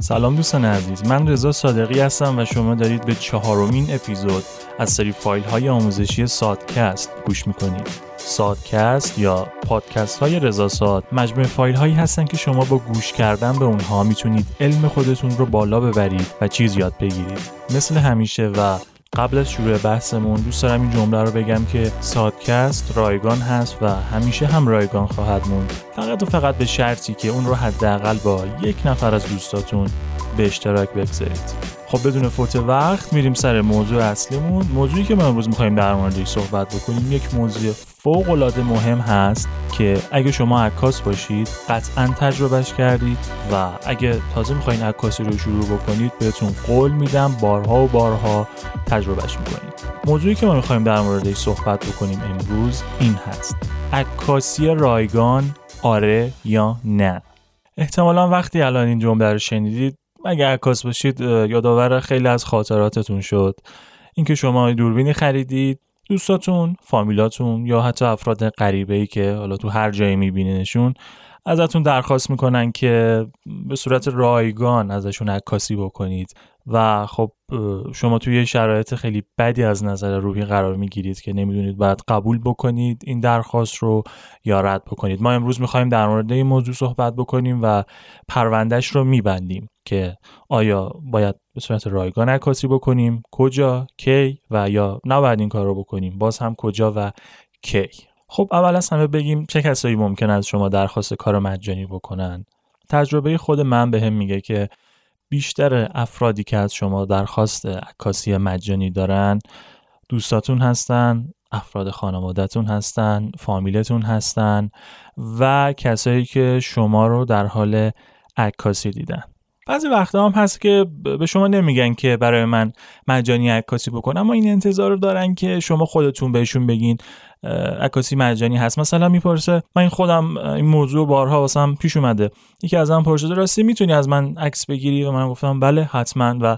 سلام دوستان عزیز من رضا صادقی هستم و شما دارید به چهارمین اپیزود از سری فایل های آموزشی سادکست گوش می‌کنید. سادکست یا پادکست های رضا ساد مجموعه فایل هایی هستن که شما با گوش کردن به اونها می‌تونید علم خودتون رو بالا ببرید و چیز یاد بگیرید. مثل همیشه و قبل از شروع بحثمون دوست دارم این جمله رو بگم که سادکست رایگان هست و همیشه هم رایگان خواهد موند. فقط و فقط به شرطی که اون رو حداقل با یک نفر از دوستاتون به اشتراک بگذارید. خب بدون فوت وقت میریم سر موضوع اصلیمون. موضوعی که ما امروز می‌خوایم در موردش صحبت بکنیم یک موضوع فوق العاده مهم هست که اگه شما عکاس باشید قطعا تجربهش کردید و اگه تازه می‌خواین عکاسی رو شروع بکنید بهتون قول میدم بارها و بارها تجربهش می‌کنید. موضوعی که ما می‌خوایم در موردش صحبت بکنیم امروز این هست. عکاسی رایگان آره یا نه؟ احتمالا وقتی الان این جمله رو شنیدید اگه عکاس باشید یادآور خیلی از خاطراتتون شد. اینکه شما دوربینی خریدید دوستاتون، فامیلاتون یا حتی افراد غریبه ای که حالا تو هر جایی میبینینشون ازتون درخواست می‌کنن که به صورت رایگان ازشون عکاسی بکنید. و خب شما توی شرایط خیلی بدی از نظر روحی قرار می‌گیرید که نمی‌دونید باید قبول بکنید این درخواست رو یا رد بکنید. ما امروز می‌خوایم در مورد این موضوع صحبت بکنیم و پروندهش رو میبندیم که آیا باید به صورت رایگان عکاسی بکنیم کجا کی و یا نباید این کار رو بکنیم. باز هم کجا و کی. خب اول از همه بگیم چه کسایی ممکن از شما درخواست کار مجانی بکنن؟ تجربه خود من به هم میگه که بیشتر افرادی که از شما درخواست عکاسی مجانی دارن دوستاتون هستن افراد خانوادهتون هستن فامیلتون هستن و کسایی که شما رو در حال عکاسی دیدن. بعضی وقتا هم هست که به شما نمیگن که برای من مجانی عکاسی بکن اما این انتظار رو دارن که شما خودتون بهشون بگین عکاسی مجانی هست. مثلا می‌پرسه من خودم این موضوع بارها واسم پیش اومده. یکی از من پرسیده راستی می‌تونی از من عکس بگیری؟ و من گفتم بله حتما. و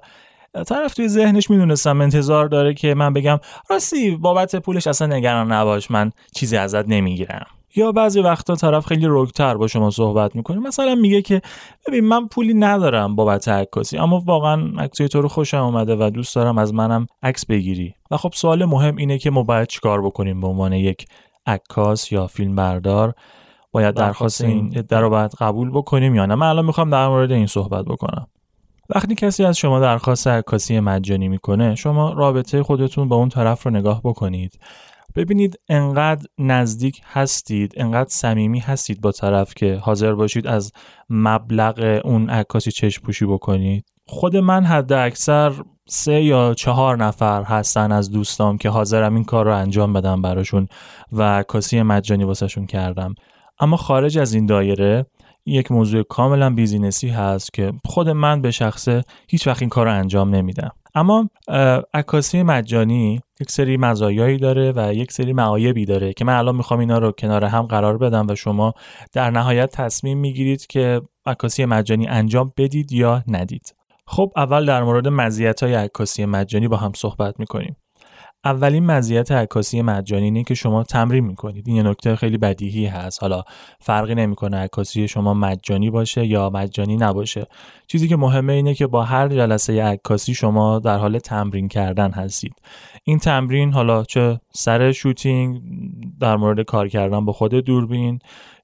طرف توی ذهنش می‌دونستم انتظار داره که من بگم راستی بابت پولش اصلا نگران نباش من چیزی ازت نمی‌گیرم. یا بعضی وقتا طرف خیلی رکتر با شما صحبت می‌کنه. مثلا میگه که ببین من پولی ندارم بابت عکاسی اما واقعا عکسای تو رو خوشم اومده و دوست دارم از منم عکس بگیری. و خب سوال مهم اینه که ما باید چیکار بکنیم به عنوان یک عکاس یا فیلم بردار باید درخواست این عده رو باید قبول بکنیم یا نه؟ من الان می‌خوام در مورد این صحبت بکنم. وقتی کسی از شما درخواست عکاسی مجانی می‌کنه شما رابطه خودتون با اون طرف رو نگاه بکنید. ببینید انقدر نزدیک هستید انقدر صمیمی هستید با طرف که حاضر باشید از مبلغ اون عکاسی چشم پوشی بکنید. خود من حد اکثر سه یا چهار نفر هستن از دوستام که حاضرم این کار رو انجام بدم براشون و عکاسی مجانی واسهشون کردم. اما خارج از این دایره یک موضوع کاملا بیزینسی هست که خود من به شخصه هیچ وقت این کار رو انجام نمیدم. اما عکاسی مجانی یک سری مزایایی داره و یک سری معایبی داره که من الان می‌خوام اینا رو کنار هم قرار بدم و شما در نهایت تصمیم می‌گیرید که عکاسی مجانی انجام بدید یا ندید. خب اول در مورد مزیت های عکاسی مجانی با هم صحبت می‌کنیم. اولین مزیت عکاسی مجانی اینه که شما تمرین می‌کنید. این یه نکته خیلی بدیهی هست. حالا فرقی نمی‌کنه عکاسی شما مجانی باشه یا مجانی نباشه. چیزی که مهمه اینه که با هر جلسه عکاسی شما در حال تمرین کردن هستید. این تمرین حالا چه سر shooting در مورد کار کردن با خود دوربین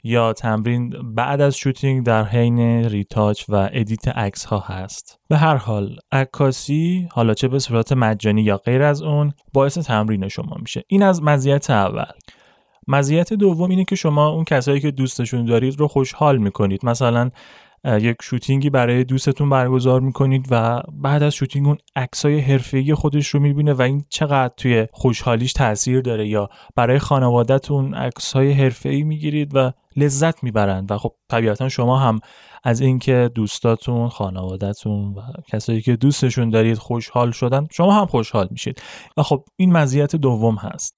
یا تمرین بعد از shooting در حین retouch و edit عکس ها هست. به هر حال عکاسی حالا چه به صورت مجانی یا غیر از اون باعث تمرین شما میشه. این از مزیت اول. مزیت دوم اینه که شما اون کسایی که دوستشون دارید رو خوشحال می‌کنید. مثلا یک شوتینگی برای دوستتون برگزار می‌کنید و بعد از شوتینگ اون عکسای حرفه‌ای خودش رو می‌بینه و این چقدر توی خوشحالیش تاثیر داره یا برای خانوادهتون عکسای حرفه‌ای می‌گیرید و لذت می‌برند و خب طبیعتا شما هم از اینکه دوستاتون خانوادهتون و کسایی که دوستشون دارید خوشحال شدن شما هم خوشحال میشید. و خب این مزیت دوم هست.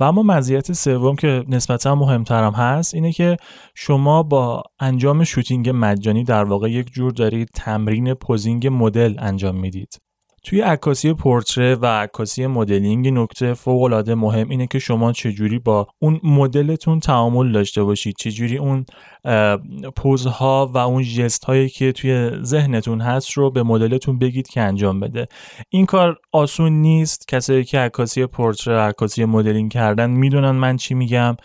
و اما مزیت سوم که نسبتا مهمترم هست اینه که شما با انجام shooting مجانی در واقع یک جور دارید تمرین posing مدل انجام می‌دید. توی عکاسی پورتره و عکاسی مدلینگ نکته فوق العاده مهم اینه که شما چجوری با اون مدلتون تعامل داشته باشید. چجوری اون pose ها و اون ژست هایی که توی ذهنتون هست رو به مدلتون بگید که انجام بده. این کار آسون نیست. کسایی که عکاسی پورتره عکاسی مدلینگ کردن می‌دونن من چی میگم.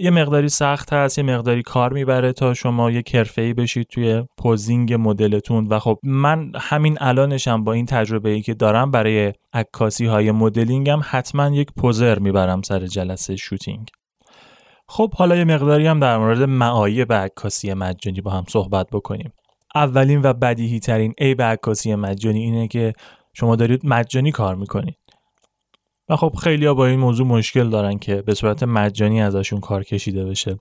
یه مقداری سخت هست یه مقداری کار می‌بره تا شما یه ای بشید توی posing مدلتون. و خب من همین الانشم با این تجربه ای که دارم برای عکاسی های مدلینگم حتما یک poser می‌برم سر جلسه shooting. خب حالا یه مقداری هم در مورد معایب عکاسی مجانی با هم صحبت بکنیم. اولین و بدیهی ترین عیب عکاسی مجانی اینه که شما دارید مجانی کار می‌کنید. و خب خیلی ها با این موضوع مشکل دارن که به صورت مجانی ازشون کار کشیده بشه.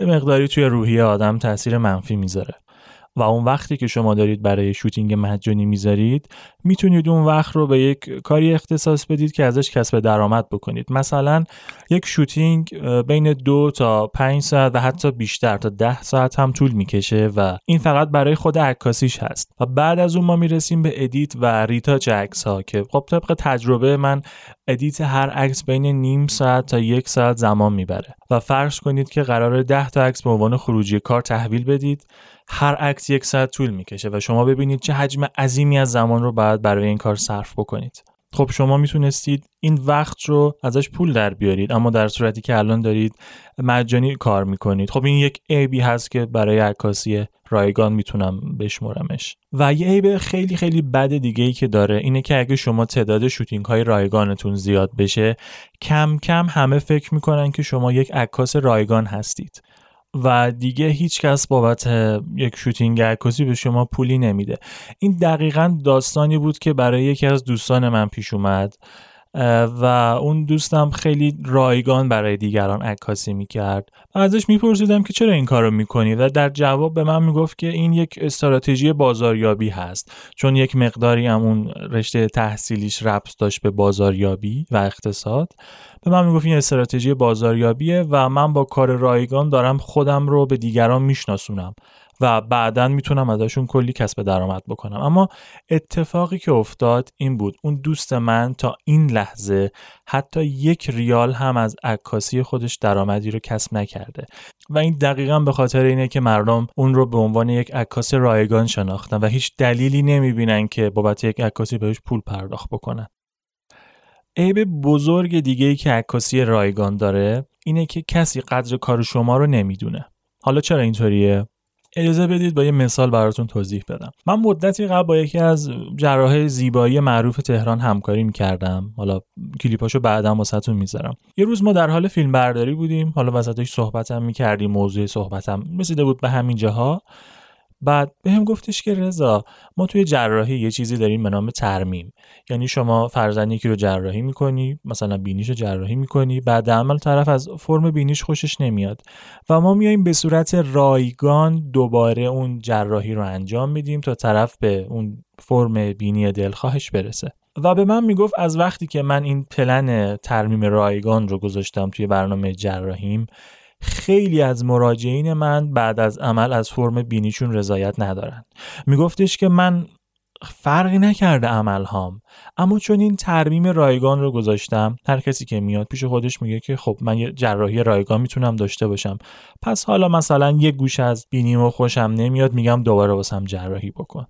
یه مقداری توی روحیه آدم تاثیر منفی می‌ذاره. و اون وقتی که شما دارید برای shooting مجانی می‌ذارید می‌تونید اون وقت رو به یک کاری اختصاص بدید که ازش کسب درآمد بکنید. مثلا یک shooting بین دو تا پنج ساعت و حتی بیشتر تا ده ساعت هم طول می‌کشه و این فقط برای خود عکاسیش هست. و بعد از اون ما می‌رسیم به edit و retouch عکس ها که خب طبق تجربه من edit هر عکس بین نیم ساعت تا یک ساعت زمان می‌بره. و فرض کنید که قراره 10 تا عکس به عنوان خروجی کار تحویل بدید. هر عکس یک ساعت طول می‌کشه و شما ببینید چه حجم عظیمی از زمان رو باید برای این کار صرف بکنید. خب شما می‌تونستید این وقت رو ازش پول در بیارید اما در صورتی که الان دارید مجانی کار می‌کنید. خب این یک عیبی هست که برای عکاسی رایگان می‌تونم بشمرمش. و یه عیب خیلی خیلی بد دیگه ای که داره اینه که اگه شما تعداد shooting های رایگانتون زیاد بشه کم کم همه فکر می‌کنن که شما یک عکاس رایگان هستید. و دیگه هیچ کس بابت یک شوتینگ عکاسی به شما پولی نمیده. این دقیقا داستانی بود که برای یکی از دوستان من پیش اومد. و اون دوستم خیلی رایگان برای دیگران عکاسی می‌کرد. ازش میپرسیدم که چرا این کارو می‌کنی؟ و در جواب به من می‌گفت که این یک استراتژی بازاریابی هست. چون یک مقداری هم اون رشته تحصیلیش ربط داشت به بازاریابی و اقتصاد. به من می‌گفت این استراتژی بازاریابیه و من با کار رایگان دارم خودم رو به دیگران میشناسونم. و بعدا می‌تونم ازشون کلی کسب درآمد بکنم. اما اتفاقی که افتاد این بود. اون دوست من تا این لحظه حتی یک ریال هم از عکاسی خودش درآمدی رو کسب نکرده. و این دقیقا به خاطر اینه که مردم اون رو به عنوان یک عکاس رایگان شناختن و هیچ دلیلی نمی‌بینن که بابت یک عکاسی بهش پول پرداخت بکنن. عیب بزرگ دیگه ای که عکاسی رایگان داره اینه که کسی قدر کار شما رو نمی‌دونه. حالا چرا اینطوریه؟ اجازه بدید با یه مثال براتون توضیح بدم. من مدتی قبل با یکی از جراح زیبایی معروف تهران همکاری می‌کردم. حالا کلیپاشو بعدا واسهتون می‌ذارم. یه روز ما در حال فیلم برداری بودیم. حالا وسطش صحبتم می‌کردیم موضوع صحبتم رسیده بود به همین جاها. بعد به هم گفتش که رضا ما توی جراحی یه چیزی داریم به نام ترمیم. یعنی شما فرزن یکی رو جراحی می‌کنی مثلا بینیش رو جراحی می‌کنی بعد عمل طرف از فرم بینیش خوشش نمیاد. و ما میایم به صورت رایگان دوباره اون جراحی رو انجام میدیم تا طرف به اون فرم بینی دلخواهش برسه. و به من می‌گفت از وقتی که من این پلن ترمیم رایگان رو گذاشتم توی برنامه جراحیم خیلی از مراجعین من بعد از عمل از فرم بینیشون رضایت ندارن. میگفتش که من فرقی نکرده عمل هام اما چون این ترمیم رایگان رو گذاشتم هر کسی که میاد پیش خودش میگه که خب من یه جراحی رایگان می‌تونم داشته باشم. پس حالا مثلا یه گوش از بینیمو خوشم نمیاد میگم دوباره واسم جراحی بکن.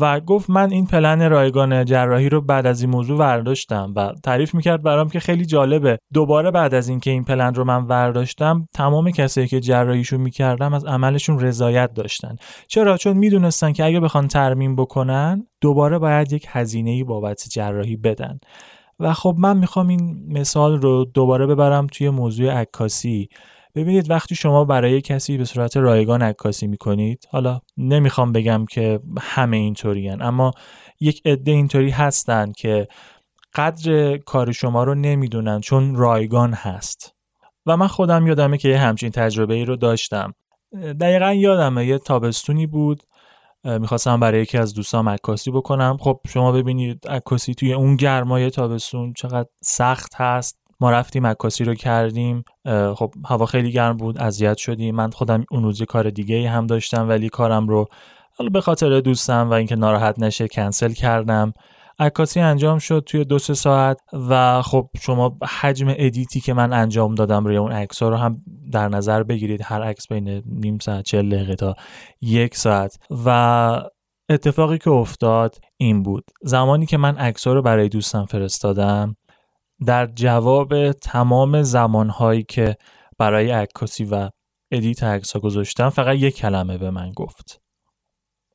و گفت من این پلن رایگان جراحی رو بعد از این موضوع ورداشتم و تعریف می‌کرد برام که خیلی جالبه. دوباره بعد از اینکه این پلن رو من ورداشتم تمام کسایی که جراحیشون می‌کردم از عملشون رضایت داشتن. چرا؟ چون می‌دونستن که اگه بخوان ترمیم بکنن دوباره باید یک هزینه بابت جراحی بدن. و خب من می‌خوام این مثال رو دوباره ببرم توی موضوع عکاسی. ببینید وقتی شما برای کسی به صورت رایگان عکاسی می‌کنید حالا نمی‌خوام بگم که همه اینطورین اما یک عده اینطوری هستن که قدر کار شما رو نمی‌دونن چون رایگان هست. و من خودم یادمه که یه همچین تجربه ای رو داشتم. دقیقا یادمه یه تابستونی بود. می‌خواستم برای یکی از دوستام عکاسی بکنم. خب شما ببینید عکاسی توی اون گرمای تابستون چقدر سخت هست. ما رفتیم عکاسی رو کردیم خب هوا خیلی گرم بود اذیت شدیم. من خودم اون روز کار دیگه هم داشتم ولی کارم رو حالا به خاطر دوستم و اینکه ناراحت نشه کنسل کردم. عکاسی انجام شد توی دو سه ساعت و خب شما حجم ادیتی که من انجام دادم روی اون عکس ها رو هم در نظر بگیرید. هر عکس بین نیم ساعت چل دقیقه تا یک ساعت. و اتفاقی که افتاد این بود. زمانی که من عکس رو برای دوستم فرستادم در جواب تمام زمانهایی که برای عکاسی و ادیت عکس ها گذاشتم فقط یک کلمه به من گفت.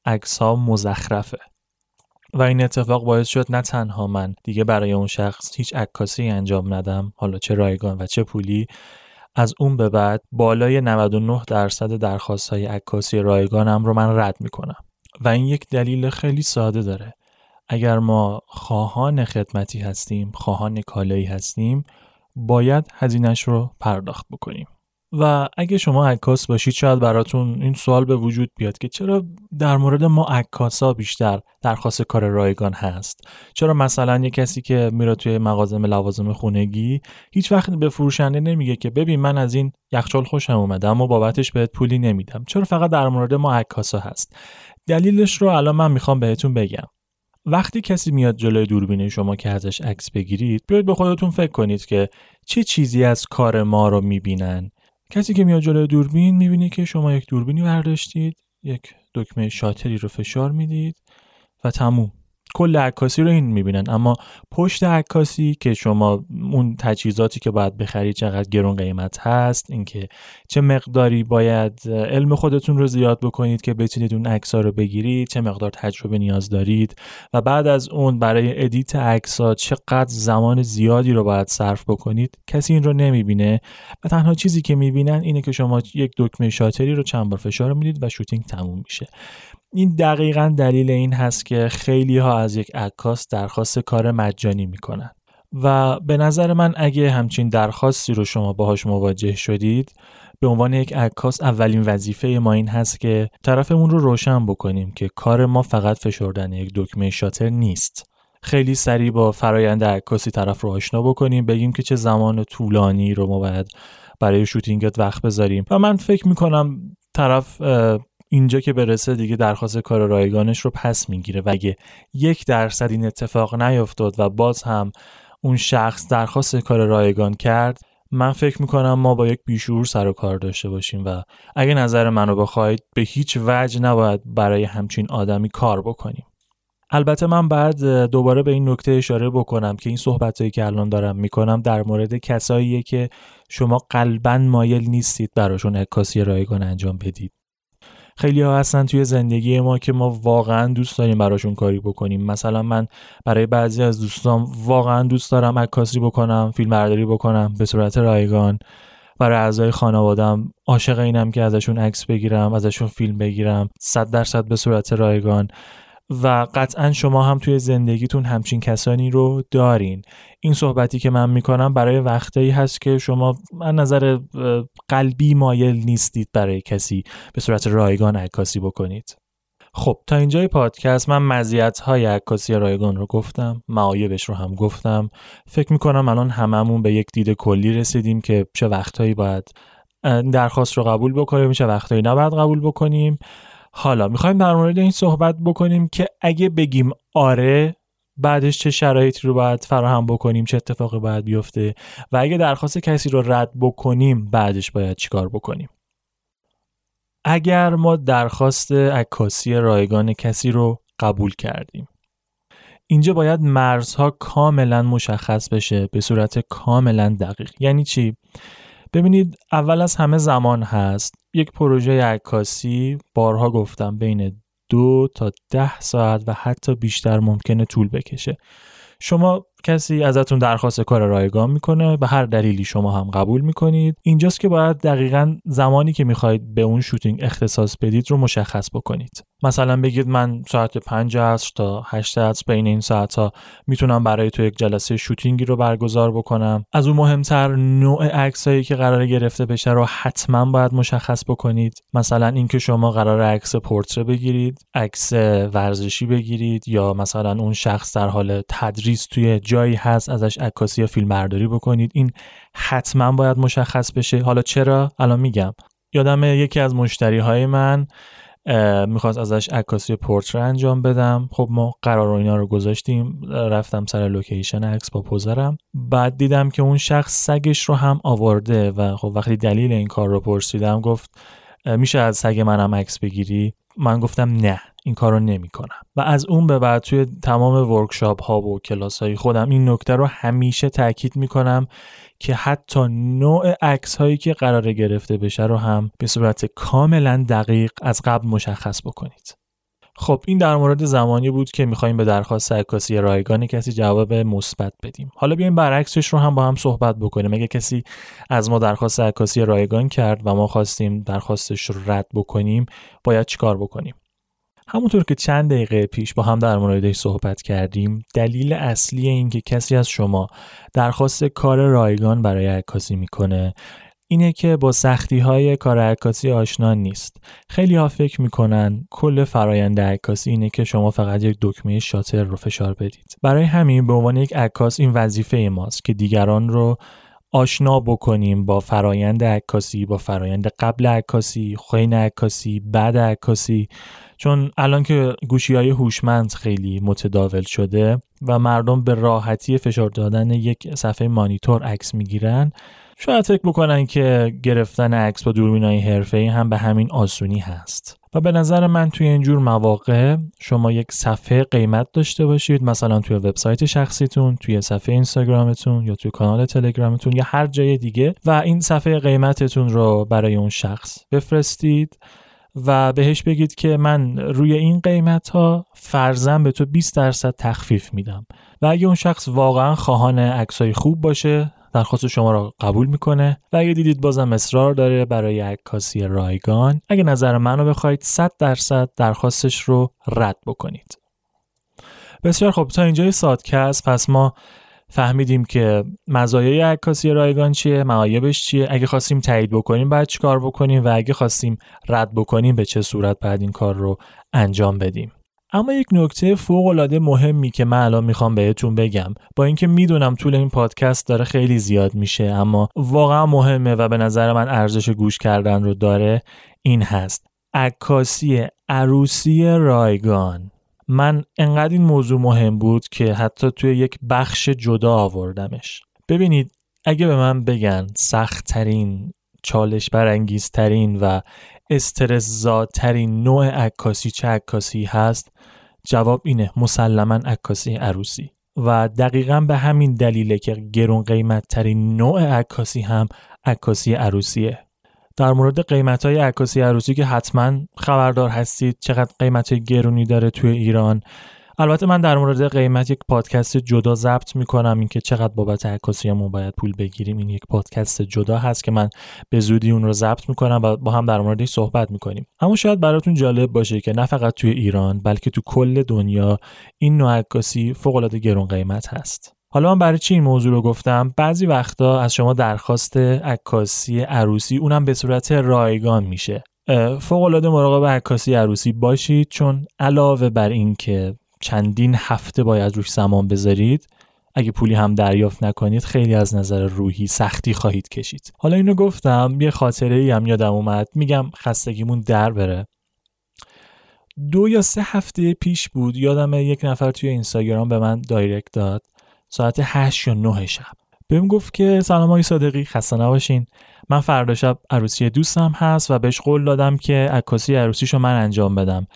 عکس مزخرفه. و این اتفاق باعث شد نه تنها من دیگه برای اون شخص هیچ عکاسی انجام ندم حالا چه رایگان و چه پولی. از اون به بعد بالای 99 درصد درخواست های عکاسی رایگانم رو من رد می‌کنم. و این یک دلیل خیلی ساده داره. اگر ما خواهان خدمتی هستیم خواهان کالایی هستیم باید هزینش رو پرداخت بکنیم. و اگه شما عکاس باشید شاید براتون این سوال به وجود بیاد که چرا در مورد ما عکاسا بیشتر درخواست کار رایگان هست؟ چرا مثلا یه کسی که میره توی مغازه لوازم خونگی هیچ وقت به فروشنده نمیگه که ببین من از این یخچال خوشم اومده اما بابتش بهت پولی نمیدم. چرا فقط در مورد ما عکاسا هست؟ دلیلش رو الان من می‌خوام بهتون بگم. وقتی کسی میاد جلوی دوربین شما که ازش عکس بگیرید بیاید به خودتون فکر کنید که چه چیزی از کار ما رو می‌بینن. کسی که میاد جلوی دوربین می‌بینه که شما یک دوربینی برداشتید یک دکمه شاتری رو فشار می‌دید و تموم. کل عکاسی رو این می‌بینن. اما پشت عکاسی که شما اون تجهیزاتی که باید بخرید چقدر گرون قیمت هست اینکه چه مقداری باید علم خودتون رو زیاد بکنید که بتونید اون عکس‌ها رو بگیرید چه مقدار تجربه نیاز دارید و بعد از اون برای edit عکس‌ها چقدر زمان زیادی رو باید صرف بکنید کسی این رو نمی‌بینه. و تنها چیزی که می‌بینن اینه که شما یک دکمه شاتری رو چند بار فشار می‌دید و shooting تموم میشه. این دقیقا دلیل این هست که خیلی ها از یک عکاس درخواست کار مجانی می‌کنن. و به نظر من اگه همچین درخواستی رو شما باهاش مواجه شدید به عنوان یک عکاس اولین وظیفه ما این هست که طرفمون رو روشن بکنیم که کار ما فقط فشردن یک دکمه شاتر نیست. خیلی سریع با فرایند عکاسی طرف رو آشنا بکنیم بگیم که چه زمان طولانی رو ما باید برای شوتینگت وقت بذاریم. و من فکر می‌کنم طرف اینجا که برسه دیگه درخواست کار رایگانش رو پس می‌گیره و اگه یک درصد این اتفاق نیفتاد و باز هم اون شخص درخواست کار رایگان کرد من فکر می‌کنم ما با یک بیشعور سر و کار داشته باشیم و اگه نظر منو بخواید به هیچ وجه نباید برای همچین آدمی کار بکنیم. البته من بعد دوباره به این نکته اشاره بکنم که این صحبت که الان دارم می‌کنم در مورد کساییه که شما قلبا مایل نیستید براشون عکاسی رایگان انجام بدید. خیلی ها هستن توی زندگی ما که ما واقعا دوست داریم براشون کاری بکنیم. مثلا من برای بعضی از دوستام واقعا دوست دارم عکاسی بکنم فیلم برداری بکنم به صورت رایگان. برای اعضای خانوادم عاشق اینم که ازشون عکس بگیرم ازشون فیلم بگیرم صد درصد به صورت رایگان. و قطعا شما هم توی زندگیتون همچین کسانی رو دارین. این صحبتی که من می‌کنم برای وقتایی هست که شما من نظر قلبی مایل نیستید برای کسی به صورت رایگان عکاسی بکنید. خب تا اینجای پادکست من مزیت های عکاسی رایگان رو گفتم معایبش رو هم گفتم. فکر می‌کنم الان هممون به یک دید کلی رسیدیم که چه وقتهایی باید درخواست رو قبول بکنیم چه وقتهایی نباید قبول بکنیم. حالا می‌خوایم در مورد این صحبت بکنیم که اگه بگیم آره بعدش چه شرایطی رو باید فراهم بکنیم چه اتفاقی باید بیفته و اگه درخواست کسی رو رد بکنیم بعدش باید چیکار بکنیم؟ اگر ما درخواست عکاسی رایگان کسی رو قبول کردیم اینجا باید مرزها کاملا مشخص بشه به صورت کاملا دقیق. یعنی چی؟ ببینید اول از همه زمان هست یک پروژه عکاسی بارها گفتم بین دو تا ده ساعت و حتی بیشتر ممکنه طول بکشه. شما کسی ازتون درخواست کار رایگان می‌کنه به هر دلیلی شما هم قبول می‌کنید. اینجاست که باید دقیقا زمانی که می‌خواید به اون شوتینگ اختصاص بدید رو مشخص بکنید. مثلا بگید من ساعت 5 عصر تا 8 عصر بین این ساعت ها می‌تونم برای تو یک جلسه شوتینگی رو برگزار بکنم. از اون مهمتر نوع عکسایی که قرار گرفته بشه رو حتما باید مشخص بکنید. مثلا اینکه شما قرار عکس پورتره بگیرید عکس ورزشی بگیرید یا مثلا اون شخص در حال تدریس توی جایی هست ازش عکاسی یا فیلم برداری بکنید. این حتما باید مشخص بشه. حالا چرا؟ الان میگم. یادم یکی از مشتری های من می‌خواست ازش عکاسی پورتره انجام بدم. خب ما قرار اینا رو گذاشتیم رفتم سر لوکیشن عکس با پوزرم. بعد دیدم که اون شخص سگش رو هم آورده و خب وقتی دلیل این کار رو پرسیدم گفت میشه از سگ منم عکس بگیری؟ من گفتم نه این کار رو نمی کنم و از اون به بعد توی تمام ورکشاپ ها و کلاس های خودم این نکته رو همیشه تاکید می کنم که حتی نوع عکس هایی که قرار گرفته بشه رو هم به صورت کاملا دقیق از قبل مشخص بکنید. خب این در مورد زمانی بود که می‌خوایم به درخواست عکاسی رایگان کسی جواب مثبت بدیم. حالا بیایم برعکسش رو هم با هم صحبت بکنیم. اگه کسی از ما درخواست عکاسی رایگان کرد و ما خواستیم درخواستش رو رد بکنیم باید چیکار بکنیم؟ همونطور که چند دقیقه پیش با هم در موردش صحبت کردیم دلیل اصلی این که کسی از شما درخواست کار رایگان برای عکاسی می‌کنه اینه که با سختی های کار عکاسی آشنا نیست. خیلی ها فکر می‌کنن کل فرایند عکاسی اینه که شما فقط یک دکمه شاتر رو فشار بدید. برای همین به عنوان یک عکاس این وظیفه ماست که دیگران رو آشنا بکنیم با فرایند عکاسی با فرایند قبل عکاسی خین عکاسی بعد عکاسی. چون الان که گوشی های هوشمند خیلی متداول شده و مردم به راحتی فشار دادن یک صفحه مانیتور عکس می‌گیرن شاید فکر بکنن که گرفتن عکس با دوربین های حرفه هم به همین آسونی هست. به نظر من توی اینجور مواقع شما یک صفحه قیمت داشته باشید مثلا توی وبسایت شخصیتون توی صفحه اینستاگرامتون یا توی کانال تلگرامتون یا هر جای دیگه و این صفحه قیمتتون رو برای اون شخص بفرستید. و بهش بگید که من روی این قیمت ها فرزن به تو 20 درصد تخفیف میدم. و اگه اون شخص واقعا خواهان عکسای خوب باشه درخواست شما را قبول می‌کنه. و اگه دیدید بازم اصرار داره برای عکاسی رایگان اگه نظر منو بخواید 100 درصد درخواستش رو رد بکنید. بسیار خب تا اینجای سادکست پس ما فهمیدیم که مزایای عکاسی رایگان چیه معایبش چیه؟ اگه خواستیم تایید بکنیم باید چیکار بکنیم و اگه خواستیم رد بکنیم به چه صورت باید این کار رو انجام بدیم؟ اما یک نکته فوق العاده مهمی که من الان می‌خوام بهتون بگم با اینکه می‌دونم طول این پادکست داره خیلی زیاد میشه اما واقعا مهمه و به نظر من ارزش گوش کردن رو داره این هست. عکاسی عروسی رایگان. من انقدر این موضوع مهم بود که حتی توی یک بخش جدا آوردمش. ببینید اگه به من بگن سختترین چالش برانگیزترین و استرزاترین نوع عکاسی چه عکاسی هست جواب اینه مسلما عکاسی عروسی. و دقیقا به همین دلیله که گرون قیمت ترین نوع عکاسی هم عکاسی عروسیه. در مورد قیمت های عکاسی عروسی که حتما خبردار هستید چقدر قیمت گرونی داره توی ایران. البته من در مورد قیمت یک پادکست جدا ضبط می‌کنم اینکه چقدر بابت عکاسیمون باید پول بگیریم. این یک پادکست جدا هست که من به زودی اون رو ضبط می‌کنم و با هم در موردش صحبت می‌کنیم. اما شاید براتون جالب باشه که نه فقط توی ایران بلکه تو کل دنیا این نوع عکاسی فوق العاده گرون قیمت هست. حالا من برای چی این موضوع رو گفتم؟ بعضی وقتا از شما درخواست عکاسی عروسی اونم به صورت رایگان میشه. فوق العاده مراقب عکاسی عروسی باشید چون علاوه بر این که چندین هفته باید روش زمان بذارید اگه پولی هم دریافت نکنید خیلی از نظر روحی سختی خواهید کشید. حالا اینو گفتم یه خاطره ای هم یادم اومد. میگم خستگیمون در بره. دو یا سه هفته پیش بود یادم یک نفر توی اینستاگرام به من دایرکت داد. ساعت هشت یا نه شب. بهم گفت که سلام های صادقی خسته نباشین. من فردا شب عروسی دوستم هست و بهش قول دادم که عکاسی عروسیشو من انجام بدم.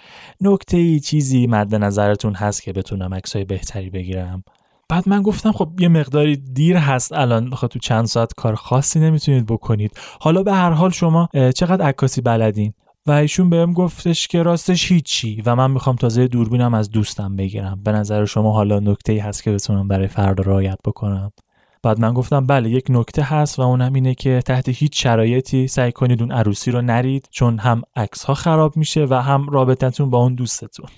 نکته ای چیزی مد نظرتون هست که بتونم عکسای بهتری بگیرم؟ بعد من گفتم خب یه مقداری دیر هست الان خب تو چند ساعت کار خاصی نمی‌تونید بکنید. حالا به هر حال شما چقدر عکاسی بلدین؟ و ایشون بهم گفتش که راستش هیچی و من می‌خوام تازه دوربینم از دوستم بگیرم. به نظر شما حالا نکته ای هست که بتونم برای فردا رعایت بکنم؟ بعد من گفتم بله یک نکته هست و اونم اینه که تحت هیچ شرایطی سعی کنید اون عروسی رو نرید چون هم عکس ها خراب میشه و هم رابطتون با اون دوستتون.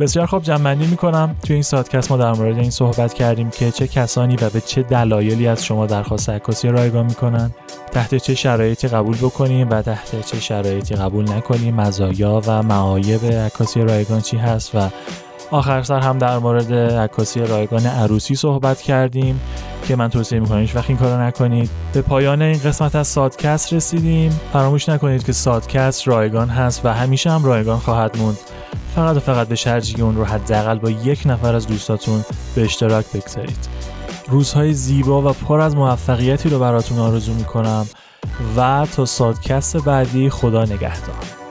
بسیار خوب جمعنی می‌کنم. توی این سادکست ما در مورد این صحبت کردیم که چه کسانی و به چه دلایلی از شما درخواست عکاسی رایگان می‌کنن. تحت چه شرایطی قبول بکنیم و تحت چه شرایطی قبول نکنیم. مزایا و معایب عکاسی رایگان چی هست و آخر سر هم در مورد عکاسی رایگان عروسی صحبت کردیم که من توصیه می‌کنم هیچ وقت این کارو نکنید. به پایان این قسمت از سادکست رسیدیم. فراموش نکنید که سادکست رایگان هست و همیشه هم رایگان خواهد موند. فقط و فقط به شرجی اون رو حداقل با یک نفر از دوستاتون به اشتراک بگذارید. روزهای زیبا و پر از موفقیتی رو براتون آرزو می‌کنم و تا سادکست بعدی خدا نگهدار.